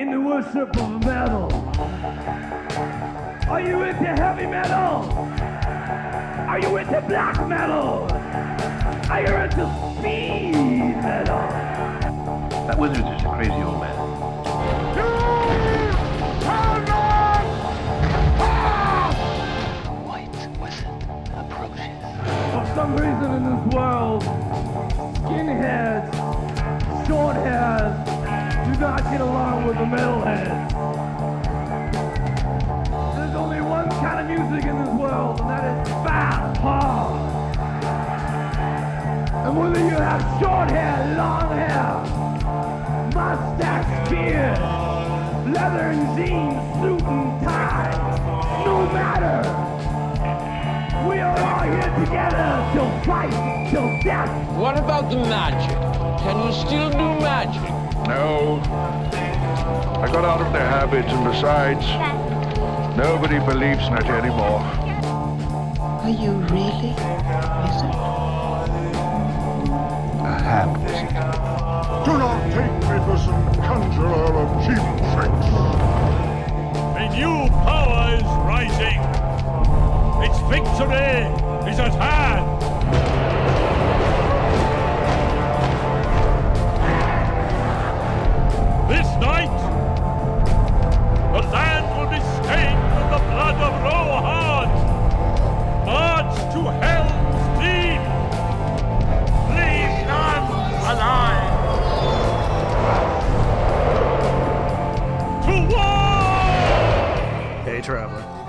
in the worship of metal. Are you into heavy metal? Are you into black metal? Are you into speed metal? That wizard is a crazy old man. White wizard approaches. For some reason in this world, skinheads, short hairs do not get along with the metalheads. There's only one kind of music in this world, and that is fast, hard. And whether you have short hair, long hair, mustache, beard, leather and jeans, suit and tie, no matter. We are all here together till fight, till death. What about the magic? Can you still do magic? No. I got out of the habit, and besides, nobody believes in it anymore. Are you really wizard? A ham wizard. Do not take me for some conjurer of cheap tricks. A new power is rising. Its victory is at hand.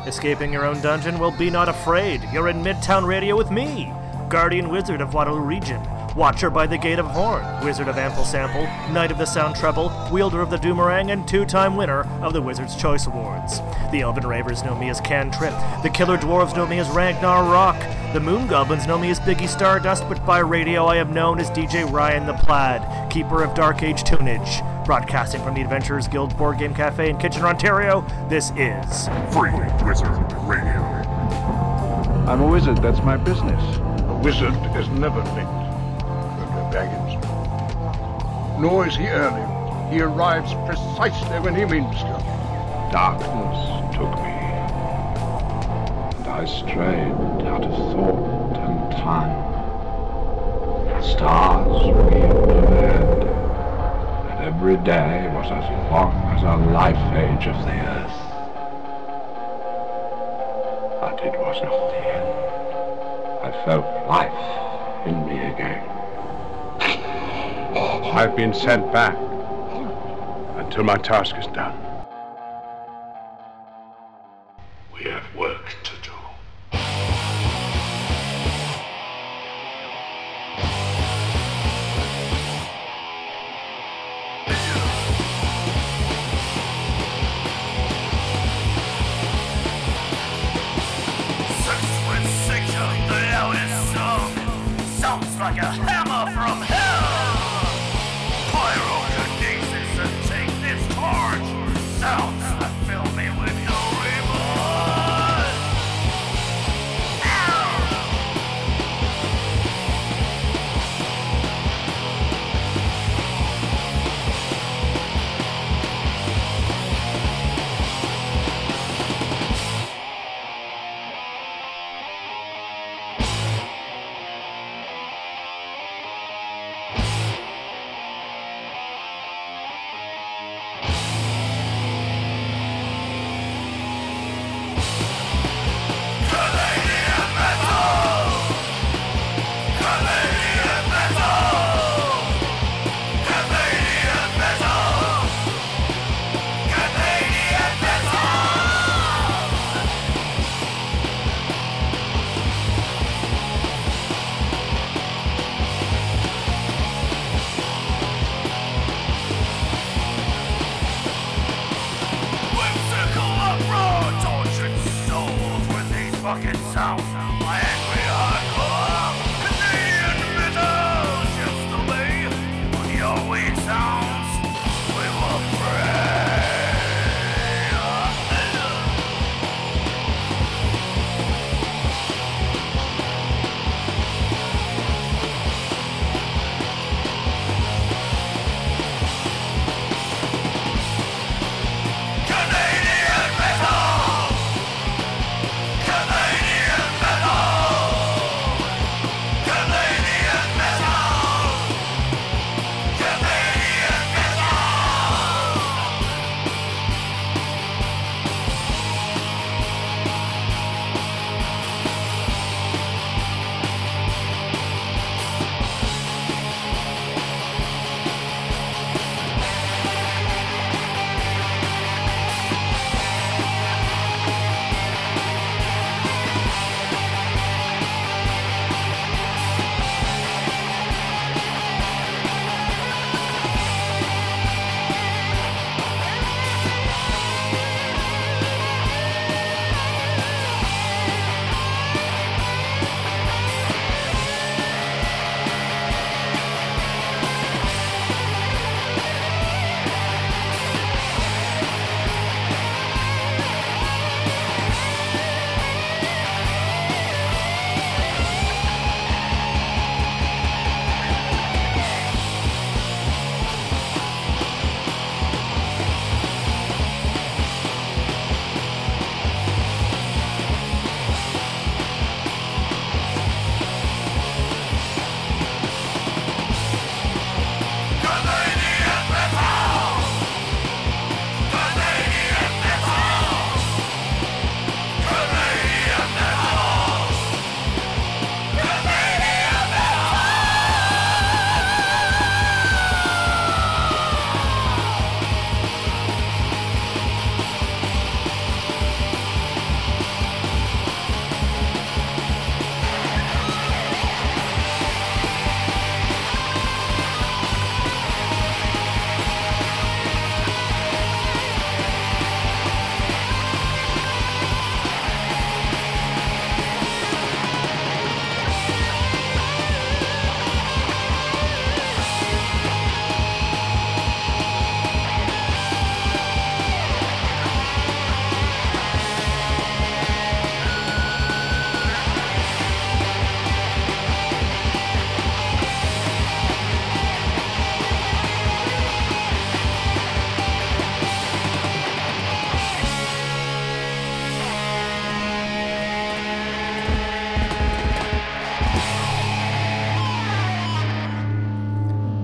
Escaping your own dungeon? Well, be not afraid. You're in Midtown Radio with me, Guardian Wizard of Waterloo Region, Watcher by the Gate of Horn, Wizard of Ample Sample, Knight of the Sound Treble, Wielder of the Doomerang, and two-time winner of the Wizard's Choice Awards. The Elven Ravers know me as Cantrip, the Killer Dwarves know me as Ragnar Rock, the Moon Goblins know me as Biggie Stardust, but by radio I am known as DJ Ryan the Plaid, Keeper of Dark Age Tunage. Broadcasting from the Adventurers Guild Board Game Cafe in Kitchener, Ontario, this is Free Wizard Radio. I'm a wizard, that's my business. A wizard is never late, Burglar Baggins. Nor is he early. He arrives precisely when he means to. Darkness took me, and I strayed out of thought and time. Stars wheeled overhead, and every day was as long as a life age of the earth. But it was not the end. I felt life in me again. I've been sent back until my task is done.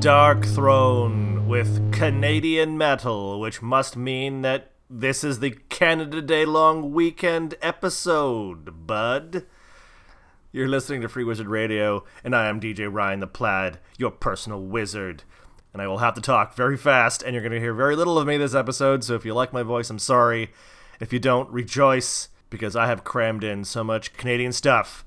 Darkthrone with Canadian metal, which must mean that this is the Canada Day long weekend episode, bud. You're listening to Free Wizard Radio, and I am DJ Ryan the Plaid, your personal wizard. And I will have to talk very fast, and you're going to hear very little of me this episode, so if you like my voice, I'm sorry. If you don't, rejoice, because I have crammed in so much Canadian stuff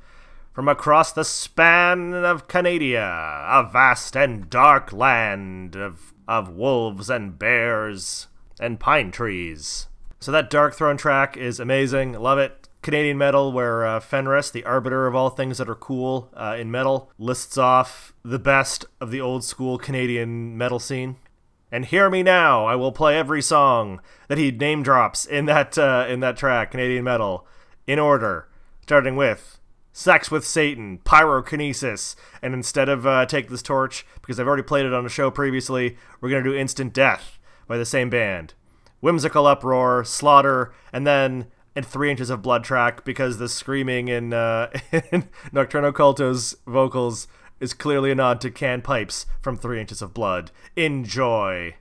from across the span of Canada, a vast and dark land of, of wolves and bears and pine trees. So that Darkthrone track is amazing. Love it. Canadian metal, where uh, Fenriz, the arbiter of all things that are cool uh, in metal, lists off the best of the old school Canadian metal scene. And hear me now, I will play every song that he name drops in that uh, in that track, Canadian metal, in order, starting with Sex with Satan, Pyrokinesis, and instead of uh, Take This Torch, because I've already played it on a show previously, we're going to do Instant Death by the same band. Whimsical Uproar, Slaughter, and then and Three Inches of Blood track, because the screaming in, uh, in Nocturno Culto's vocals is clearly a nod to Cam Pipes from Three Inches of Blood. Enjoy!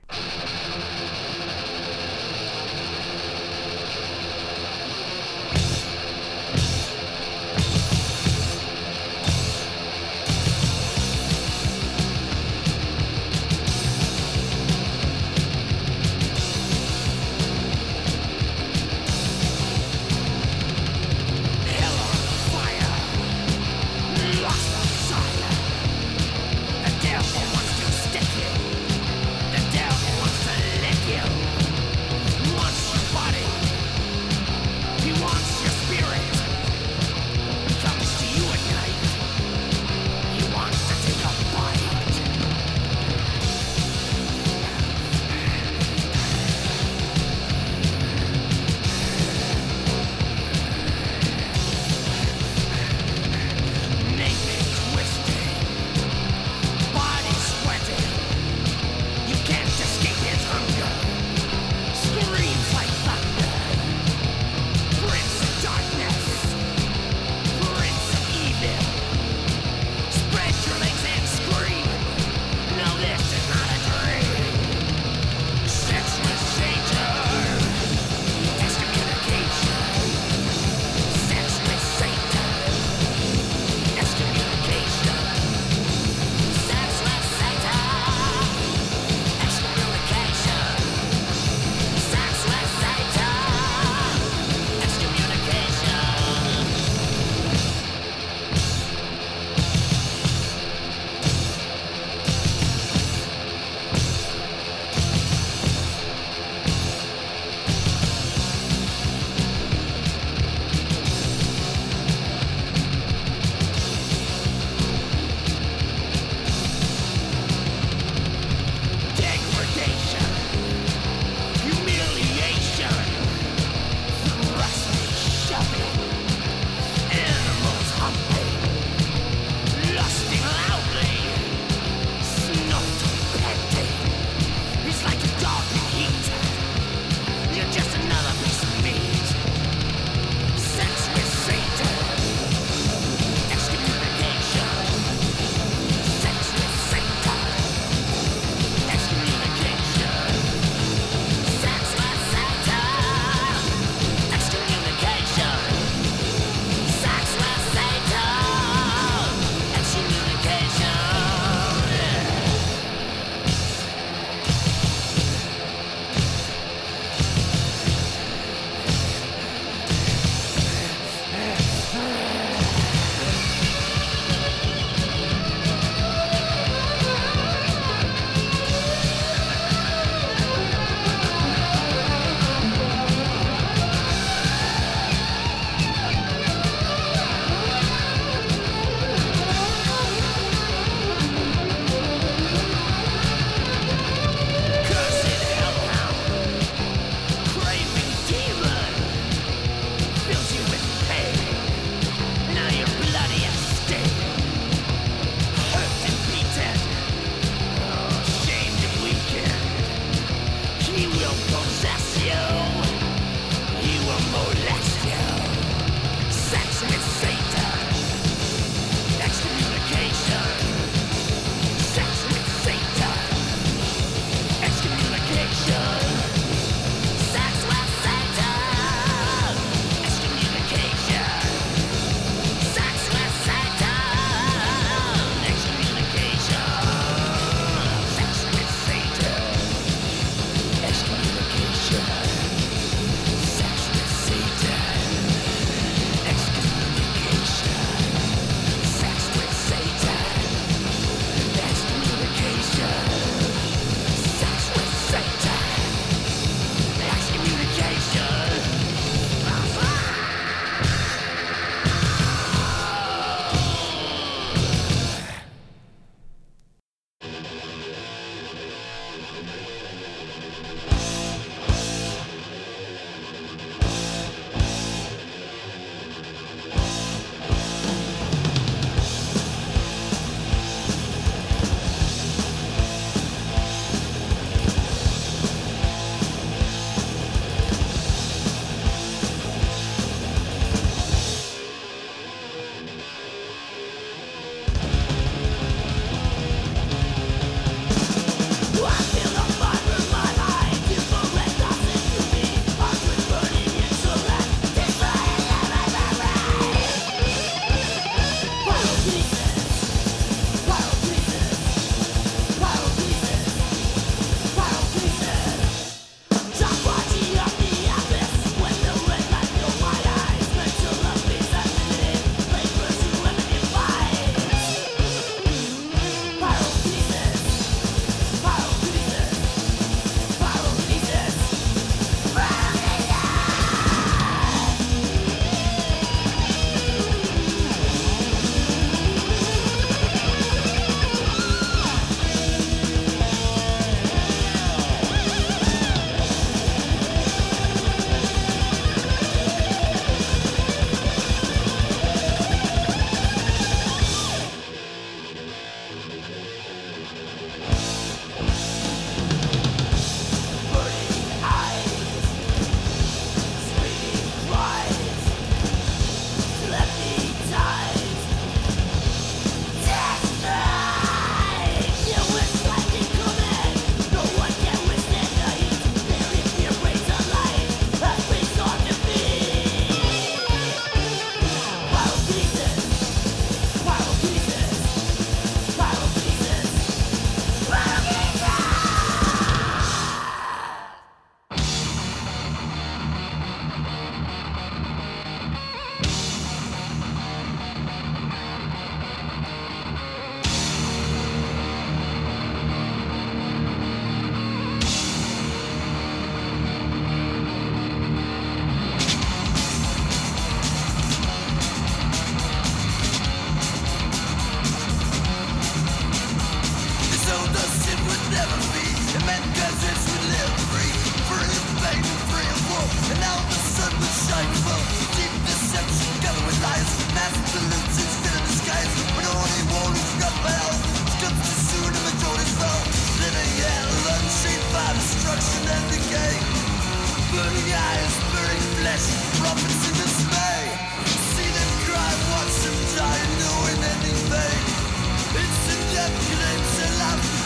Paradoxal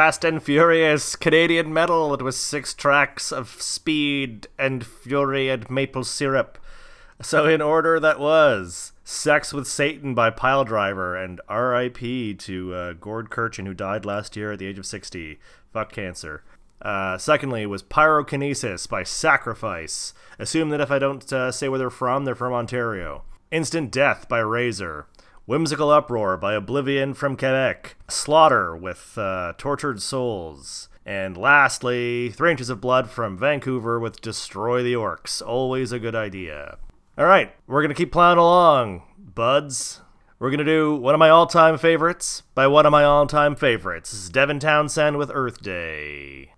Fast and Furious Canadian metal. It was six tracks of speed and fury and maple syrup. So, in order, that was Sex with Satan by Piledriver and R.I.P. to uh, Gord Kirchin, who died last year at the age of 60. Fuck cancer. Uh, secondly, was Pyrokinesis by Sacrifice. Assume that if I don't uh, say where they're from, they're from Ontario. Instant Death by Razor. Whimsical Uproar by Oblivion from Quebec. Slaughter with uh, Tortured Souls. And lastly, Three Inches of Blood from Vancouver with Destroy the Orcs. Always a good idea. All right, we're going to keep plowing along, buds. We're going to do one of my all time favorites by one of my all time favorites. This is Devin Townsend with Earth Day.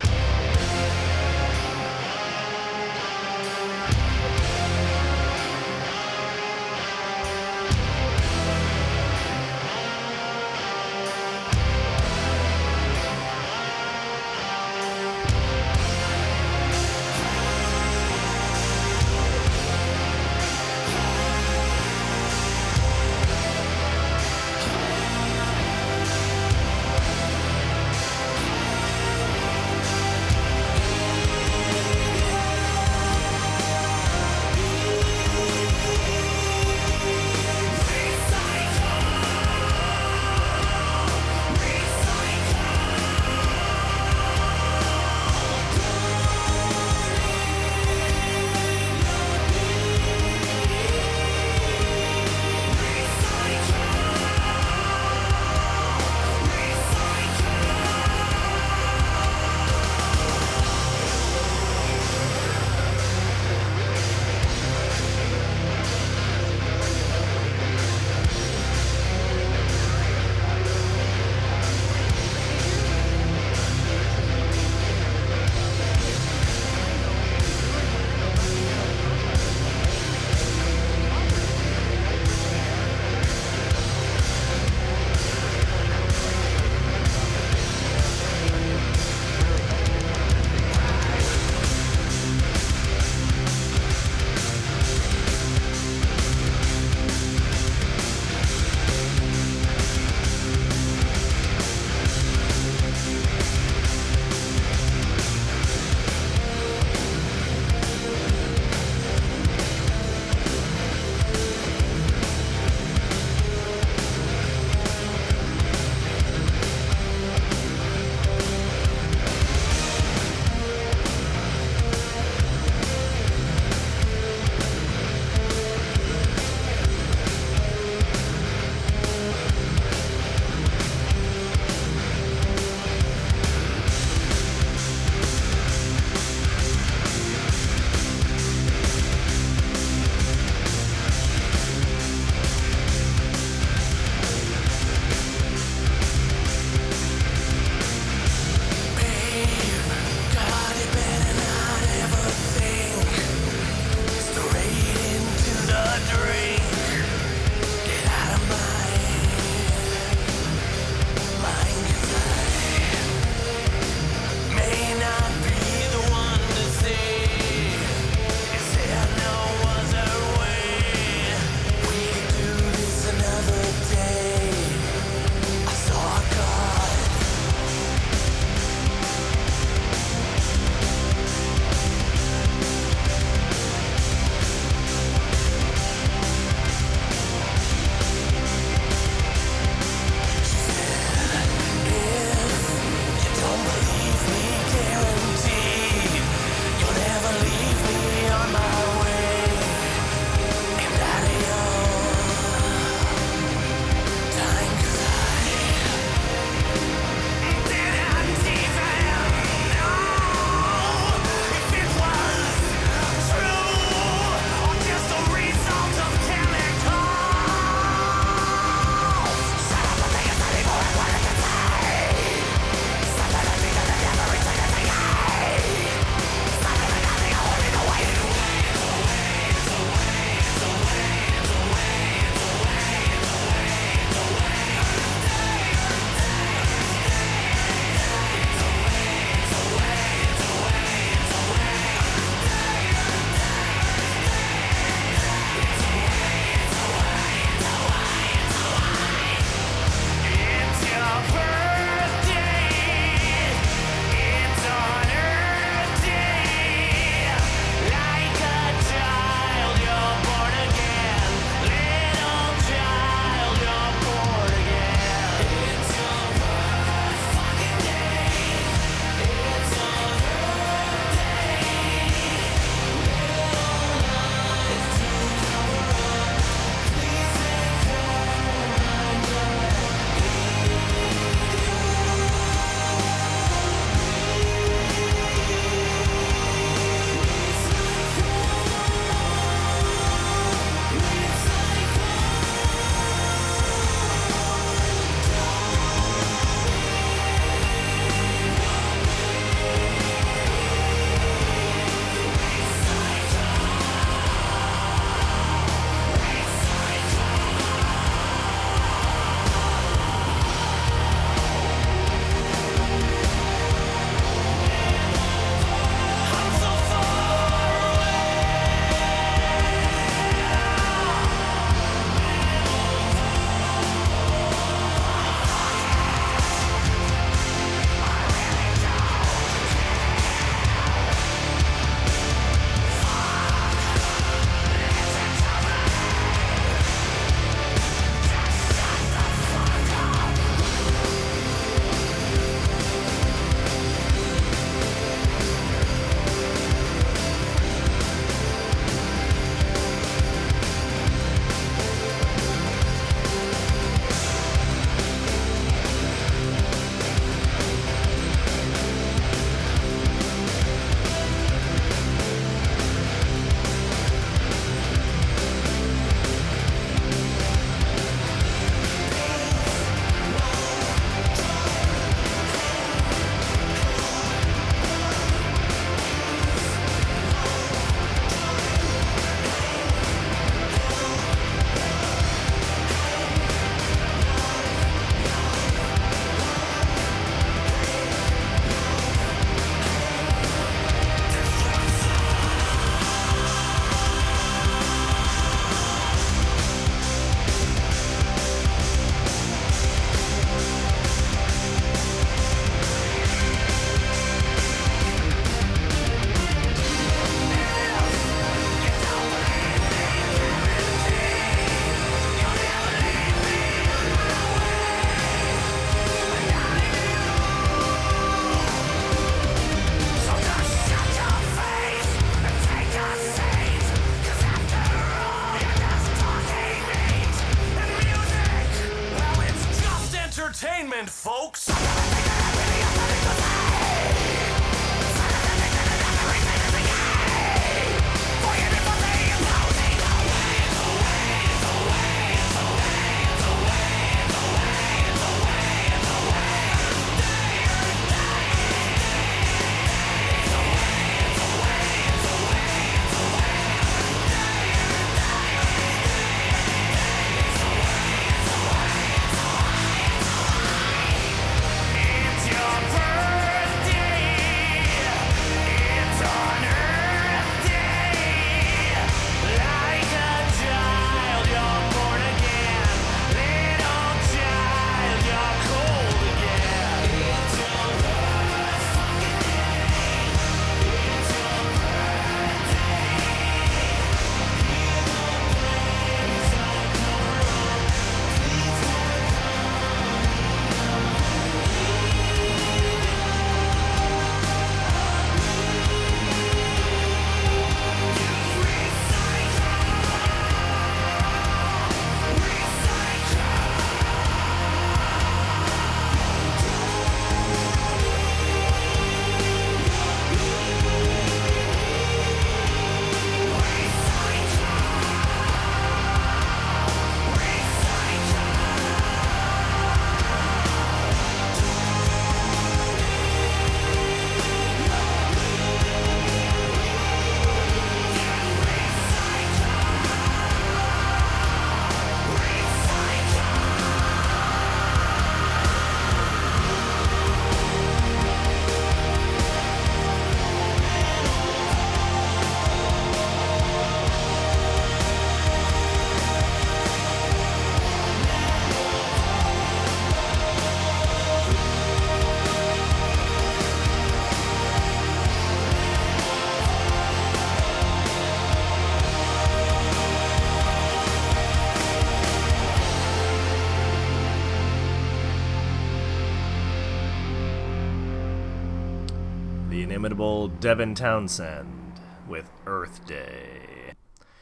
Inimitable Devin Townsend with Earth Day.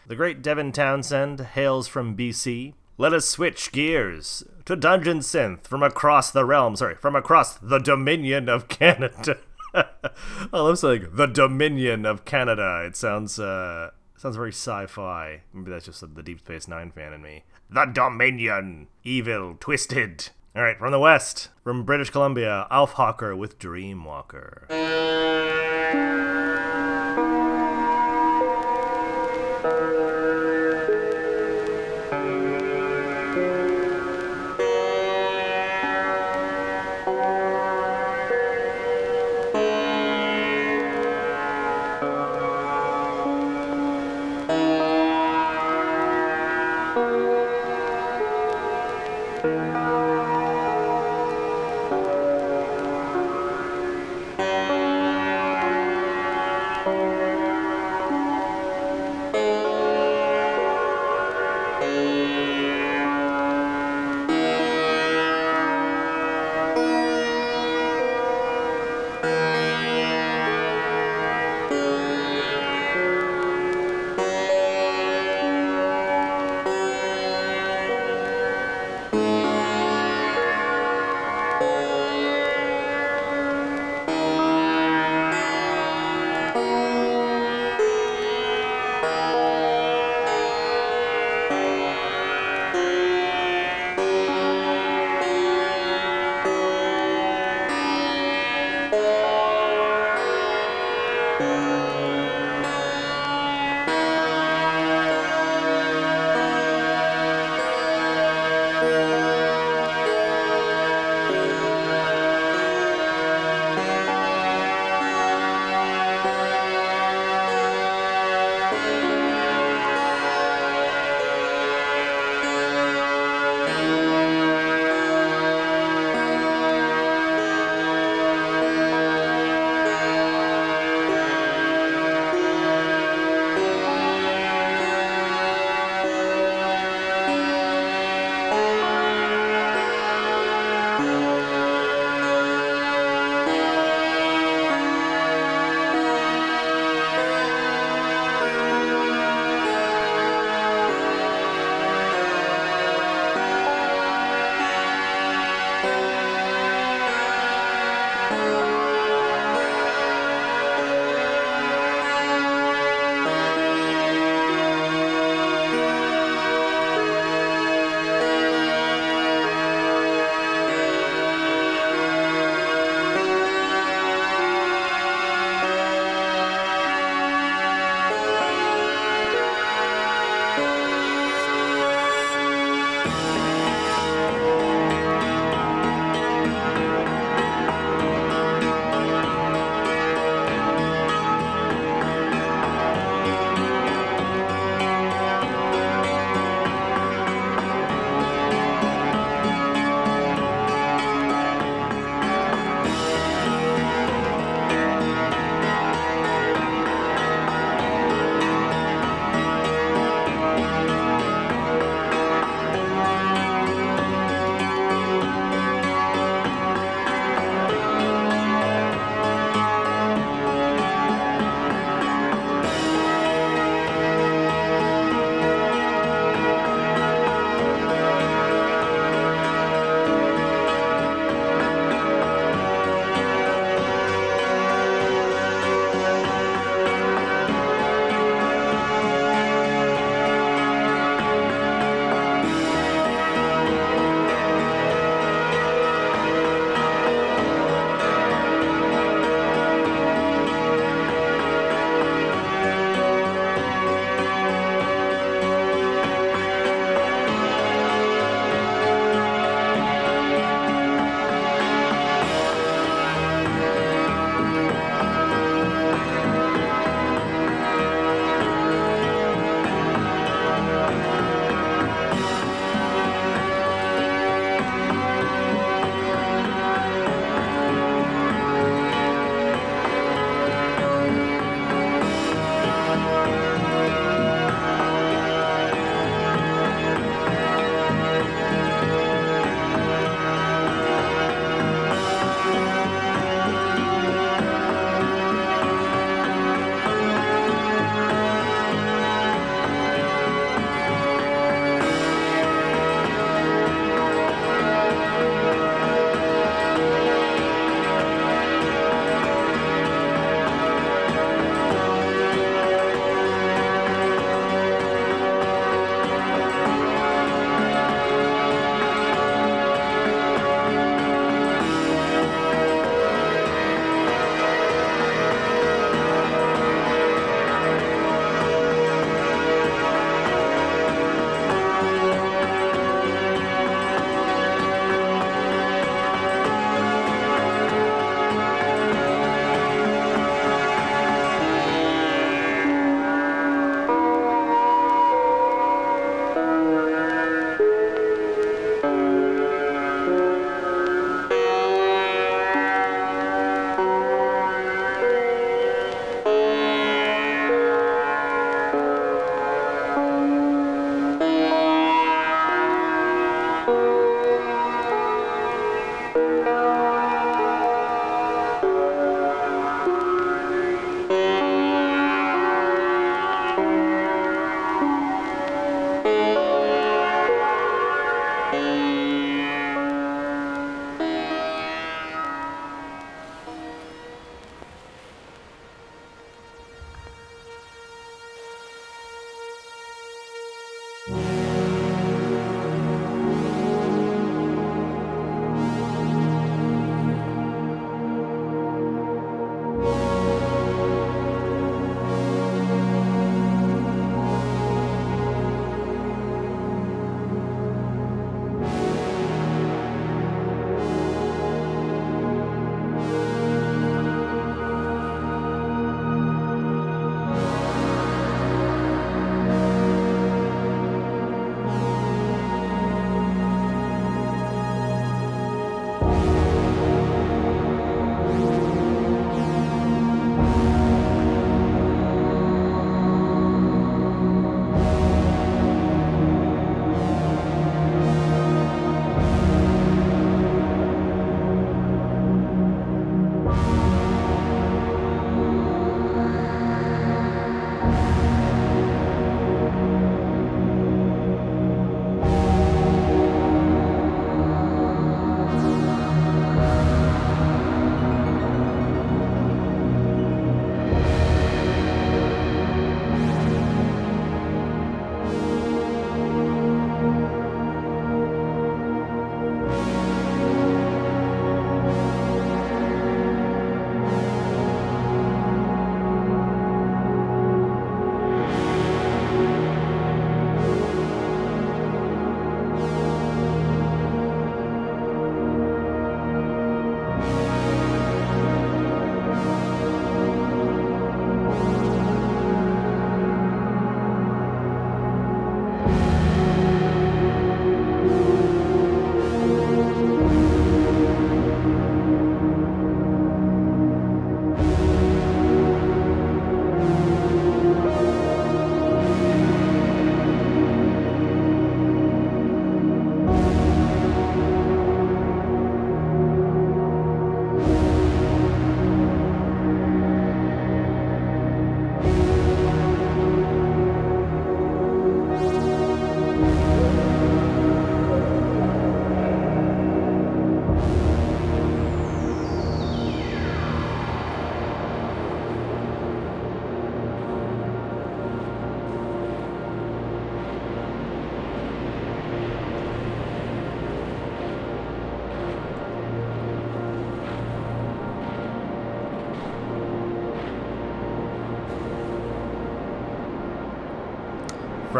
The great Devin Townsend hails from BC. Let us switch gears to Dungeon Synth from across the realm, sorry, from across the Dominion of Canada. I love saying the Dominion of Canada. It sounds uh sounds very sci-fi. Maybe that's just the Deep Space Nine fan in me. The Dominion, evil, twisted. All right, from the west, from British Columbia, Alf Hawker with Dreamwalker.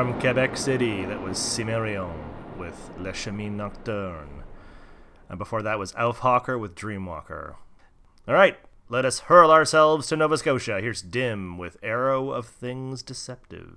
From Quebec City, that was Cimerion with Le Chemin Nocturne. And before that was Aufhawker with Dreamwalker. All right, let us hurl ourselves to Nova Scotia. Here's Dim with Arrow of Things Deceptive.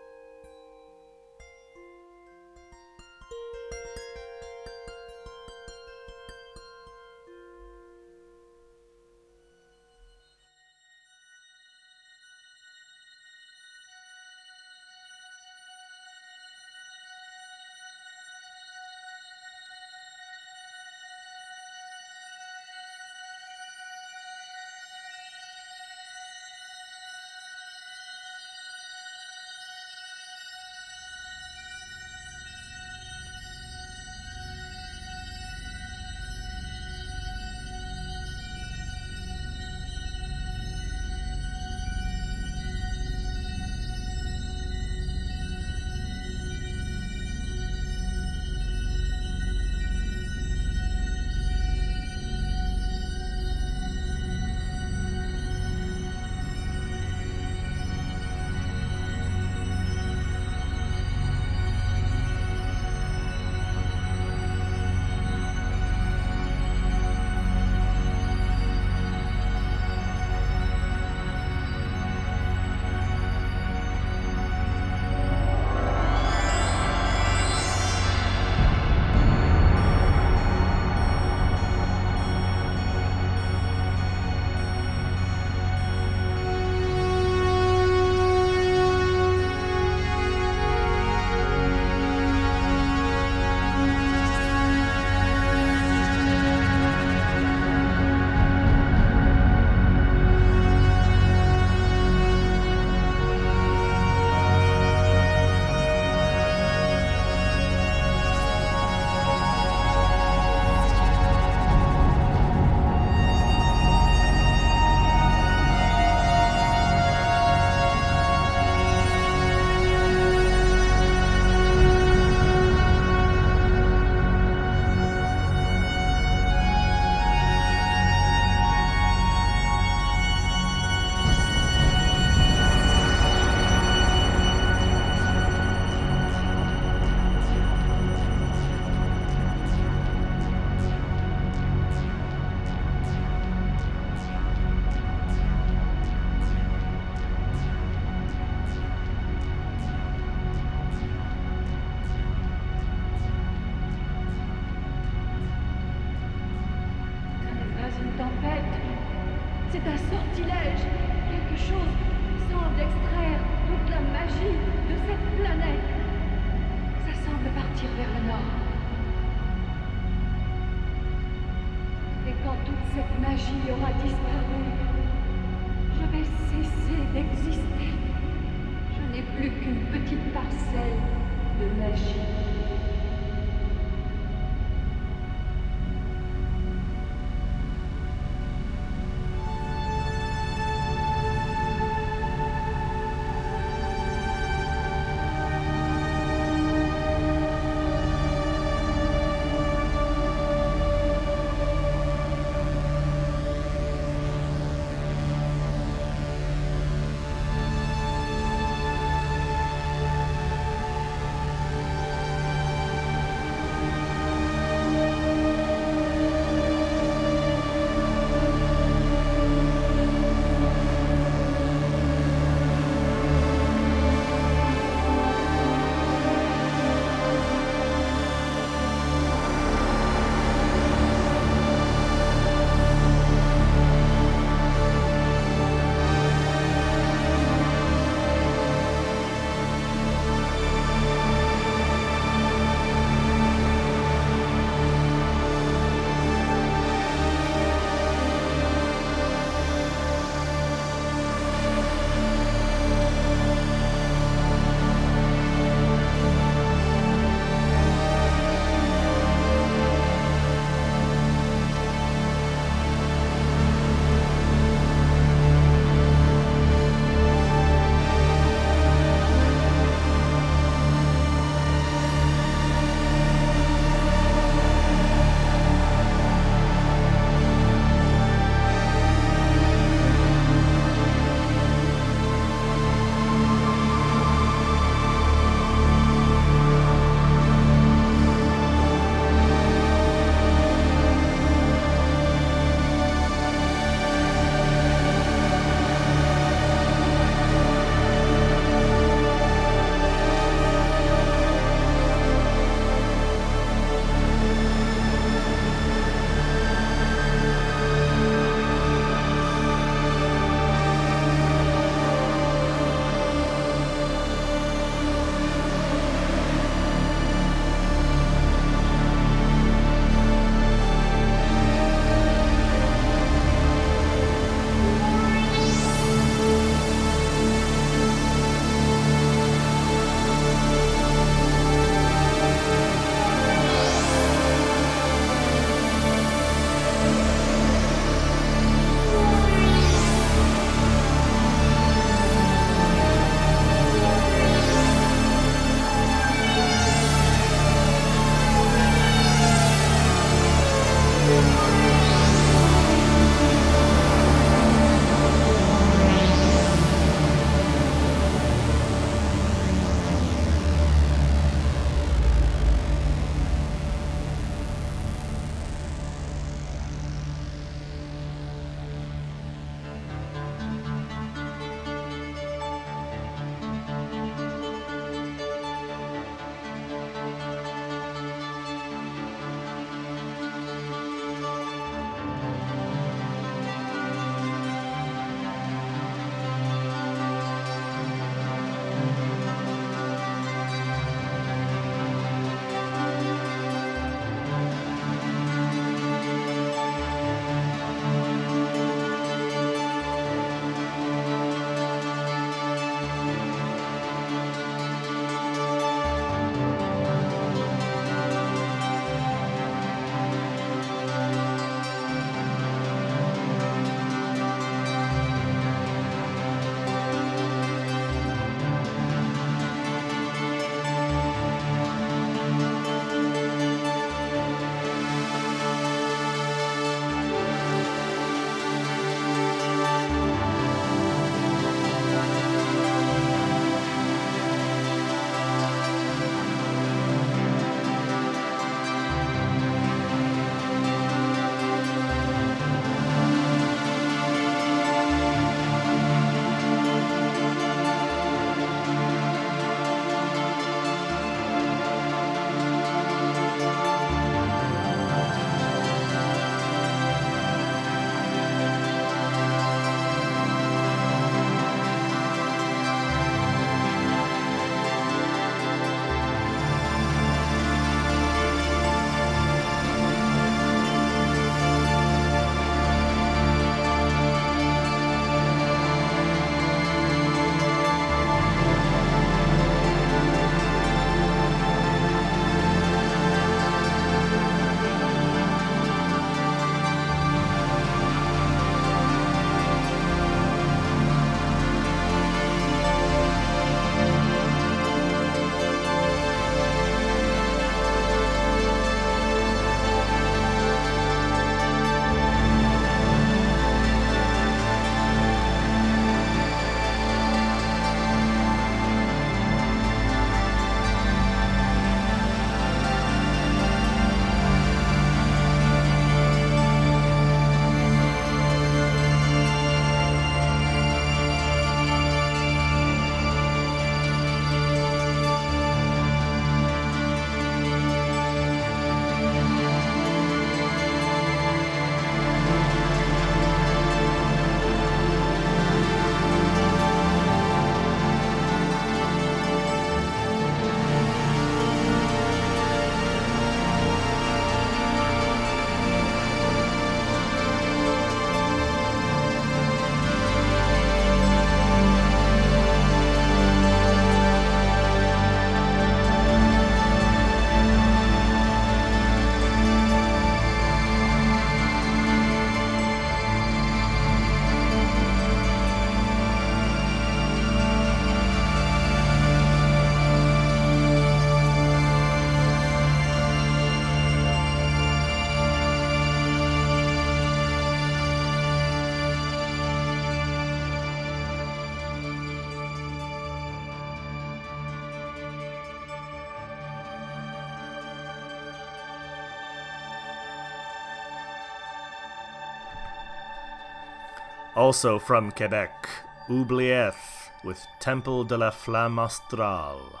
Also from Quebec, Oubliette with Temple de la Flamme Astrale.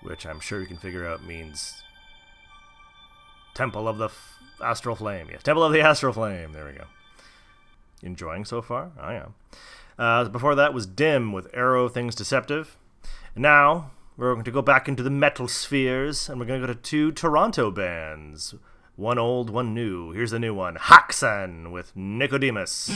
Which I'm sure you can figure out means Temple of the F- Astral Flame. Yes, Temple of the Astral Flame. There we go. Enjoying so far? I am. Uh, before that was Dim with Arrow Things Deceptive. Now we're going to go back into the metal spheres and we're going to go to two Toronto bands. One old, one new. Here's the new one Haxan with Nicodemus.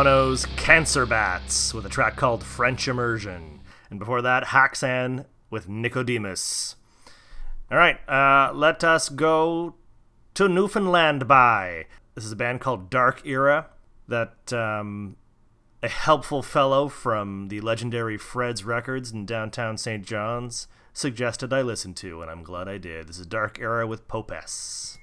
Toronto's Cancer Bats with a track called French Immersion. And before that, Haxan with Nicodemus. All right, uh, let us go to Newfoundland by. This is a band called Dark Era that um, a helpful fellow from the legendary Fred's Records in downtown St. John's suggested I listen to, and I'm glad I did. This is Dark Era with Popes.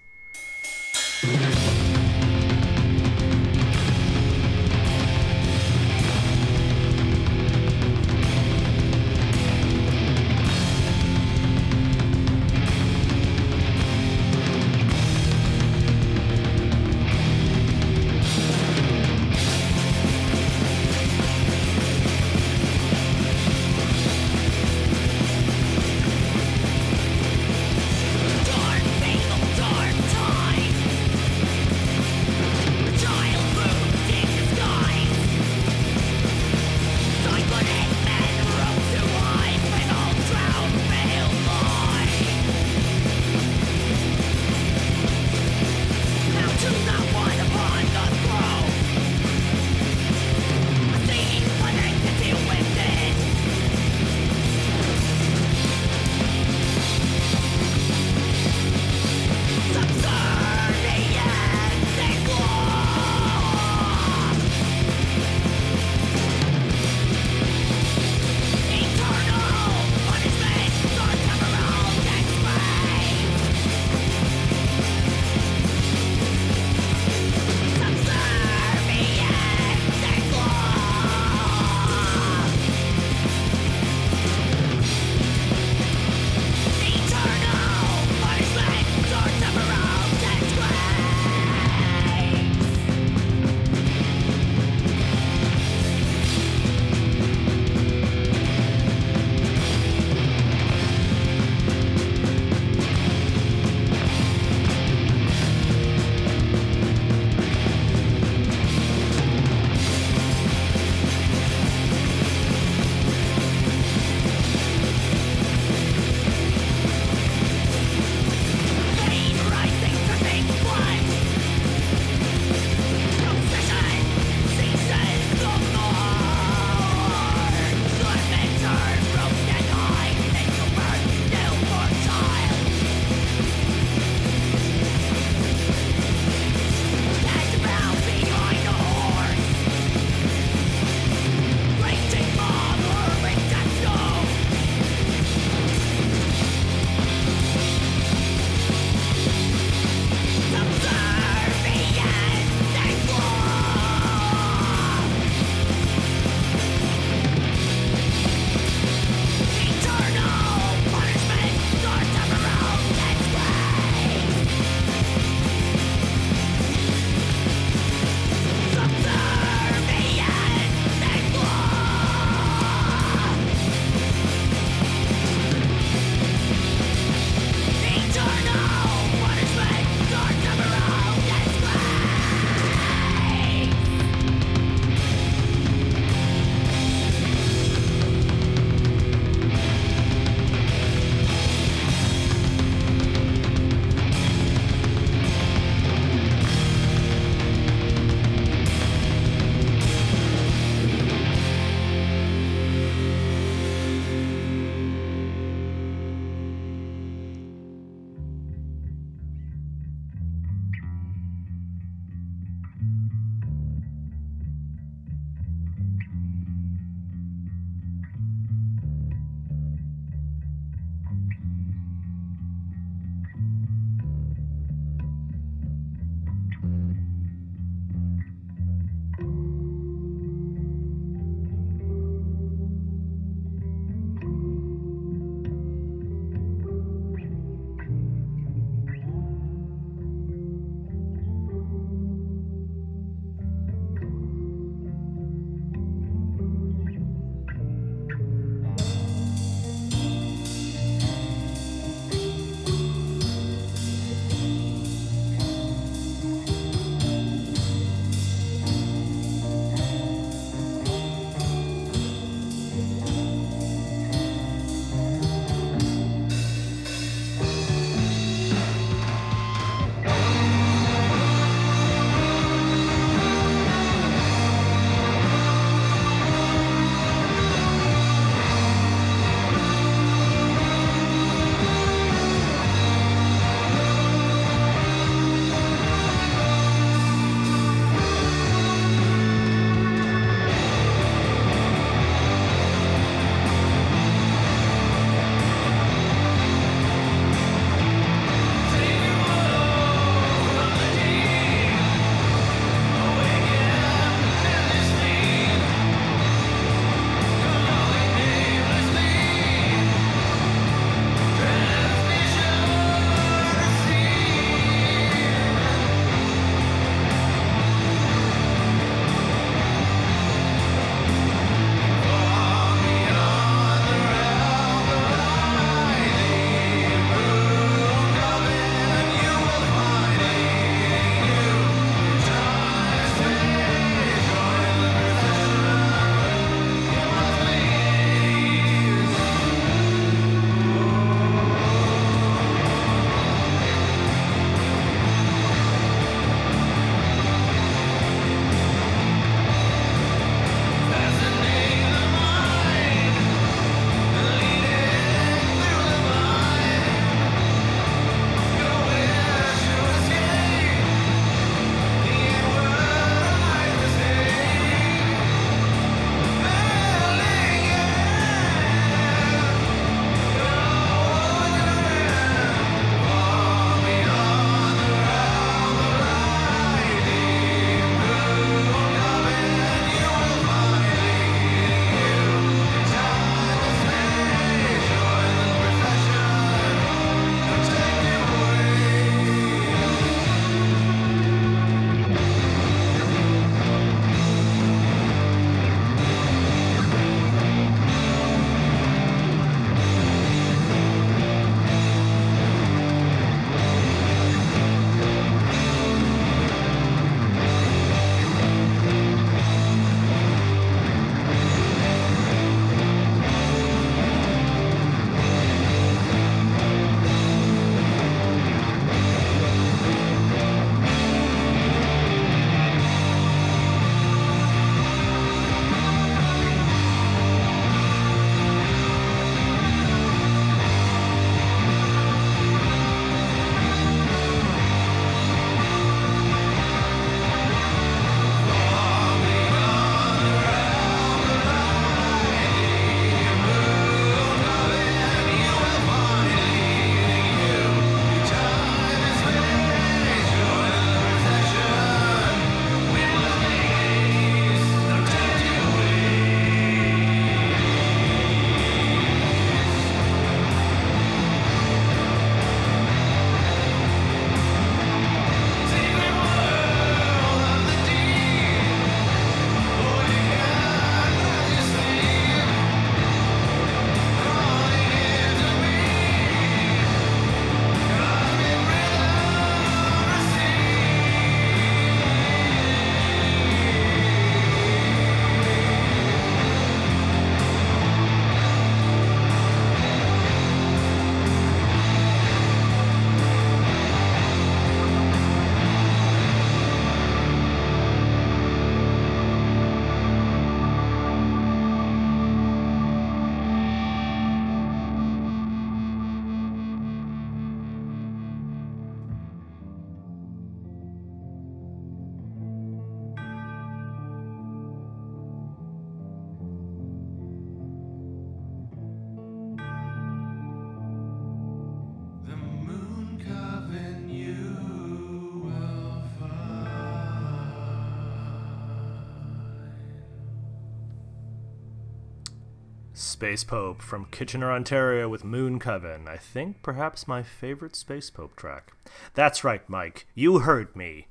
Space Pope from Kitchener, Ontario with Moon Coven. I think perhaps my favorite Space Pope track. That's right, Mike. You heard me.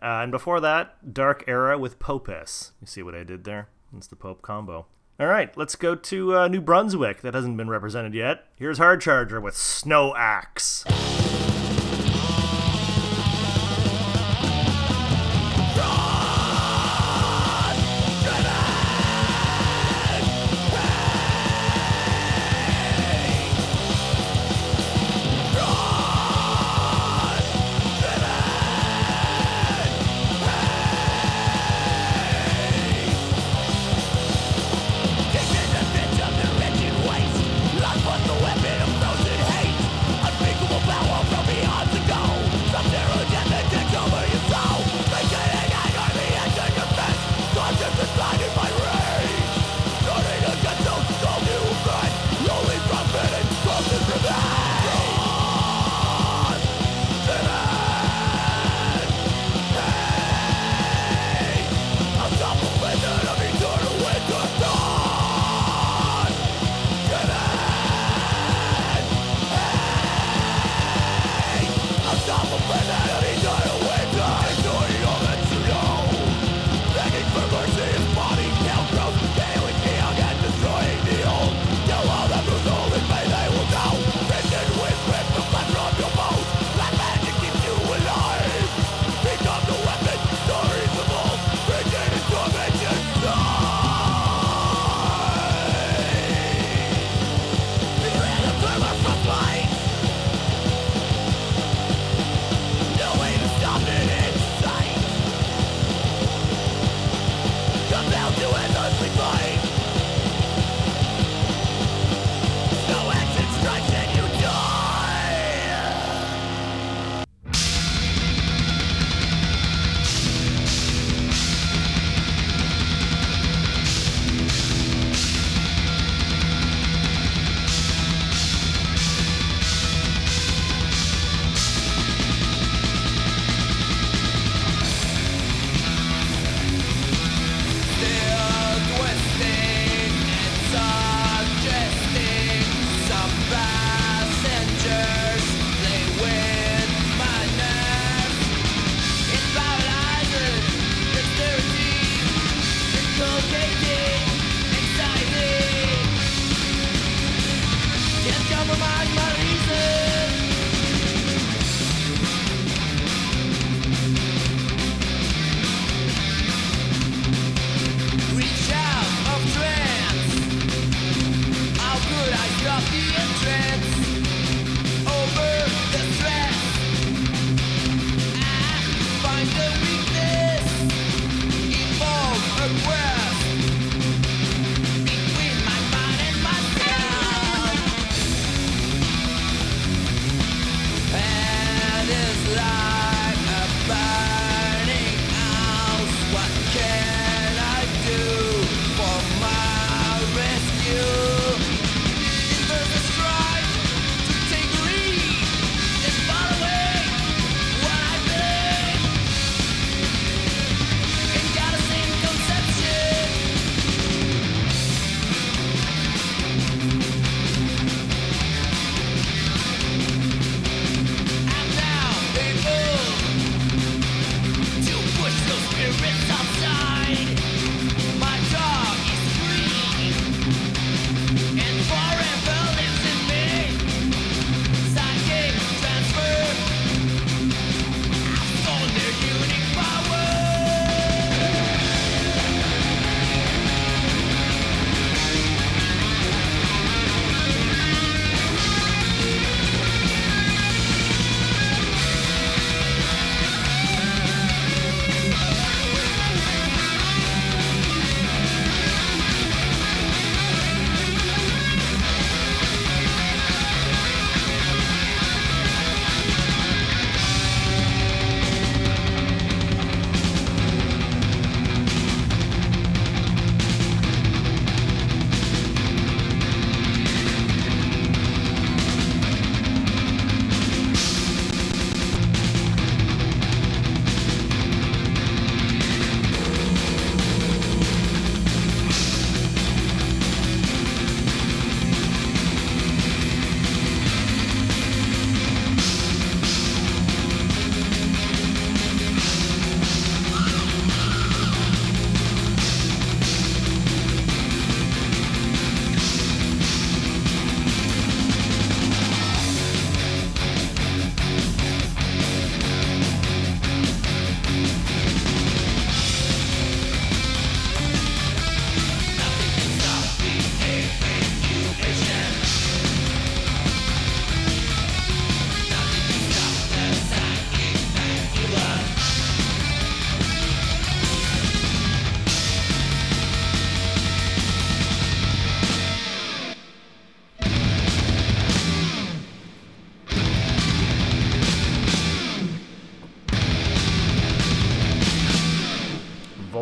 Uh, and before that, Dark Era with Popus. You see what I did there? It's the Pope combo. All right, let's go to uh, New Brunswick. That hasn't been represented yet. Here's Hard Charger with Snow Axe.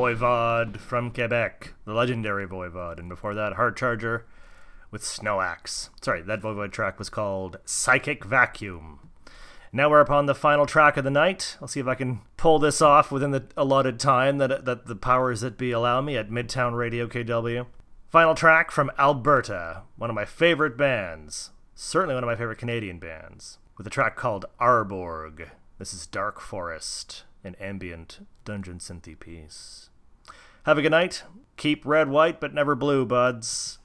Voivod from Quebec, the legendary Voivod, and before that, Hard Charger with Snow Axe. Sorry, that Voivod track was called Psychic Vacuum. Now we're upon the final track of the night. I'll see if I can pull this off within the allotted time that, that the powers that be allow me at Midtown Radio KW. Final track from Alberta, one of my favorite bands, certainly one of my favorite Canadian bands, with a track called Arborg. This is Dark Forest, an ambient dungeon synthy piece. Have a good night. Keep red, white, but never blue, buds.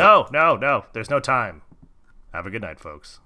No, no, no. There's no time. Have a good night, folks.